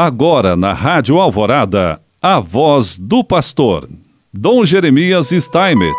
Agora na Rádio Alvorada, a voz do pastor, Dom Jeremias Steinmetz.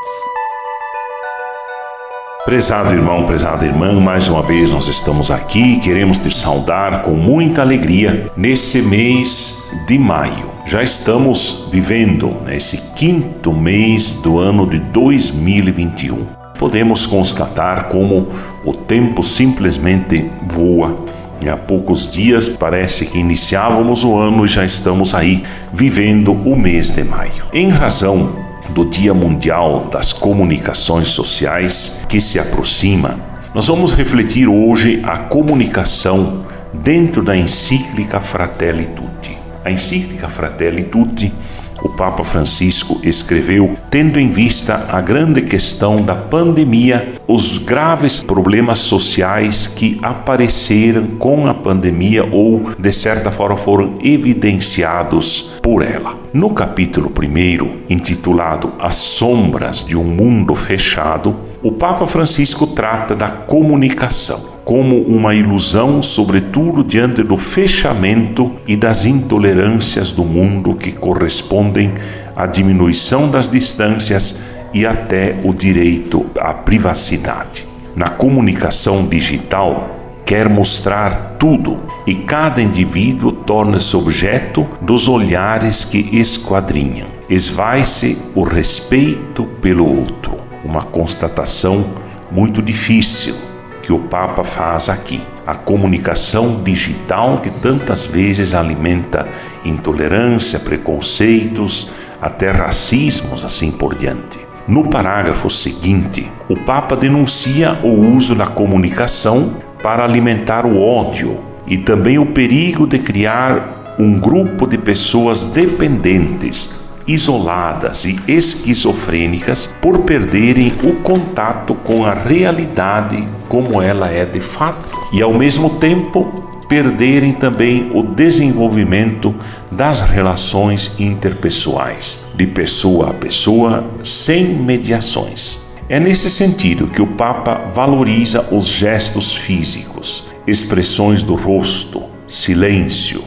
Prezado irmão, prezada irmã, mais uma vez nós estamos aqui e queremos te saudar com muita alegria nesse mês de maio. Já estamos vivendo nesse quinto mês do ano de 2021. Podemos constatar como o tempo simplesmente voa Há poucos dias parece que iniciávamos o ano e já estamos aí vivendo o mês de maio. Em razão do Dia Mundial das Comunicações Sociais que se aproxima, nós vamos refletir hoje a comunicação dentro da encíclica Fratelli Tutti. A encíclica Fratelli Tutti o Papa Francisco escreveu, tendo em vista a grande questão da pandemia, os graves problemas sociais que apareceram com a pandemia ou, de certa forma, foram evidenciados por ela. No capítulo 1, intitulado As Sombras de um Mundo Fechado, o Papa Francisco trata da comunicação como uma ilusão, sobretudo diante do fechamento e das intolerâncias do mundo que correspondem à diminuição das distâncias e até o direito à privacidade. Na comunicação digital, quer mostrar tudo e cada indivíduo torna-se objeto dos olhares que esquadrinham. Esvai-se o respeito pelo outro, uma constatação muito difícil que o Papa faz aqui. A comunicação digital que tantas vezes alimenta intolerância, preconceitos, até racismos, assim por diante. No parágrafo seguinte, o Papa denuncia o uso da comunicação para alimentar o ódio e também o perigo de criar um grupo de pessoas dependentes isoladas e esquizofrênicas por perderem o contato com a realidade como ela é de fato e ao mesmo tempo perderem também o desenvolvimento das relações interpessoais, de pessoa a pessoa, sem mediações. É nesse sentido que o Papa valoriza os gestos físicos, expressões do rosto, silêncio,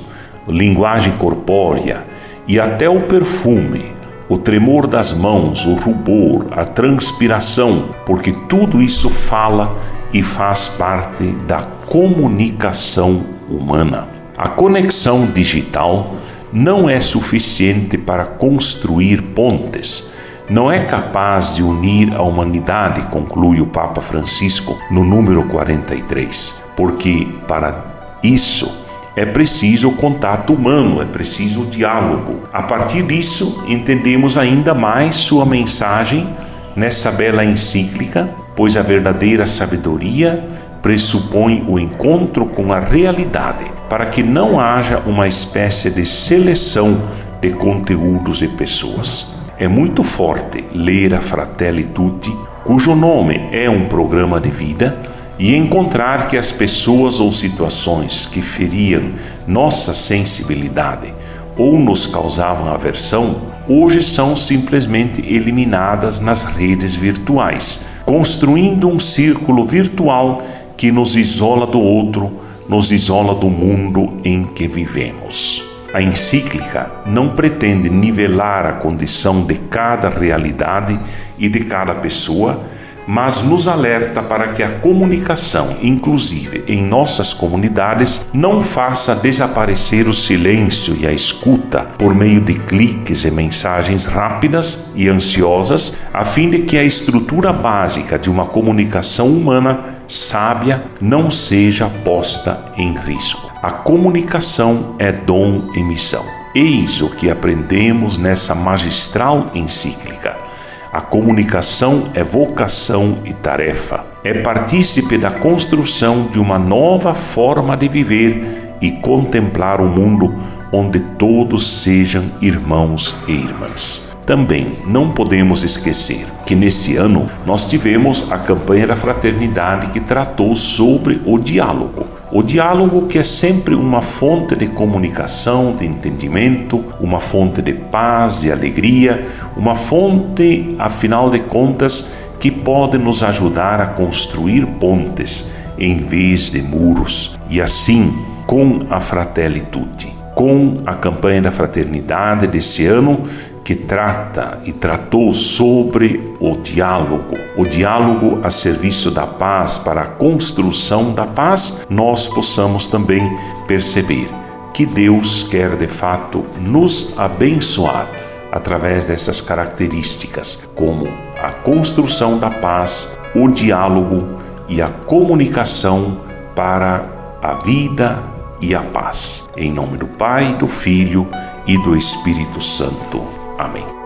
linguagem corpórea, e até o perfume, o tremor das mãos, o rubor, a transpiração, porque tudo isso fala e faz parte da comunicação humana. A conexão digital não é suficiente para construir pontes, não é capaz de unir a humanidade, conclui o Papa Francisco no número 43, porque para isso é preciso o contato humano, é preciso o diálogo. A partir disso, entendemos ainda mais sua mensagem nessa bela encíclica, pois a verdadeira sabedoria pressupõe o encontro com a realidade, para que não haja uma espécie de seleção de conteúdos e pessoas. É muito forte ler a Fratelli Tutti, cujo nome é um programa de vida e encontrar que as pessoas ou situações que feriam nossa sensibilidade ou nos causavam aversão, hoje são simplesmente eliminadas nas redes virtuais, construindo um círculo virtual que nos isola do outro, nos isola do mundo em que vivemos. A encíclica não pretende nivelar a condição de cada realidade e de cada pessoa, mas nos alerta para que a comunicação, inclusive em nossas comunidades, não faça desaparecer o silêncio e a escuta por meio de cliques e mensagens rápidas e ansiosas, a fim de que a estrutura básica de uma comunicação humana sábia não seja posta em risco. A comunicação é dom e missão. Eis o que aprendemos nessa magistral encíclica. A comunicação é vocação e tarefa. É partícipe da construção de uma nova forma de viver e contemplar o um mundo onde todos sejam irmãos e irmãs. Também não podemos esquecer que nesse ano nós tivemos a campanha da fraternidade que tratou sobre o diálogo. O diálogo que é sempre uma fonte de comunicação, de entendimento, uma fonte de paz e alegria, uma fonte, afinal de contas, que pode nos ajudar a construir pontes em vez de muros e assim com a Fratelli Tutti com a campanha da fraternidade desse ano que trata e tratou sobre o diálogo, o diálogo a serviço da paz para a construção da paz, nós possamos também perceber que Deus quer de fato nos abençoar através dessas características, como a construção da paz, o diálogo e a comunicação para a vida e a paz. Em nome do Pai, do Filho e do Espírito Santo. Amén.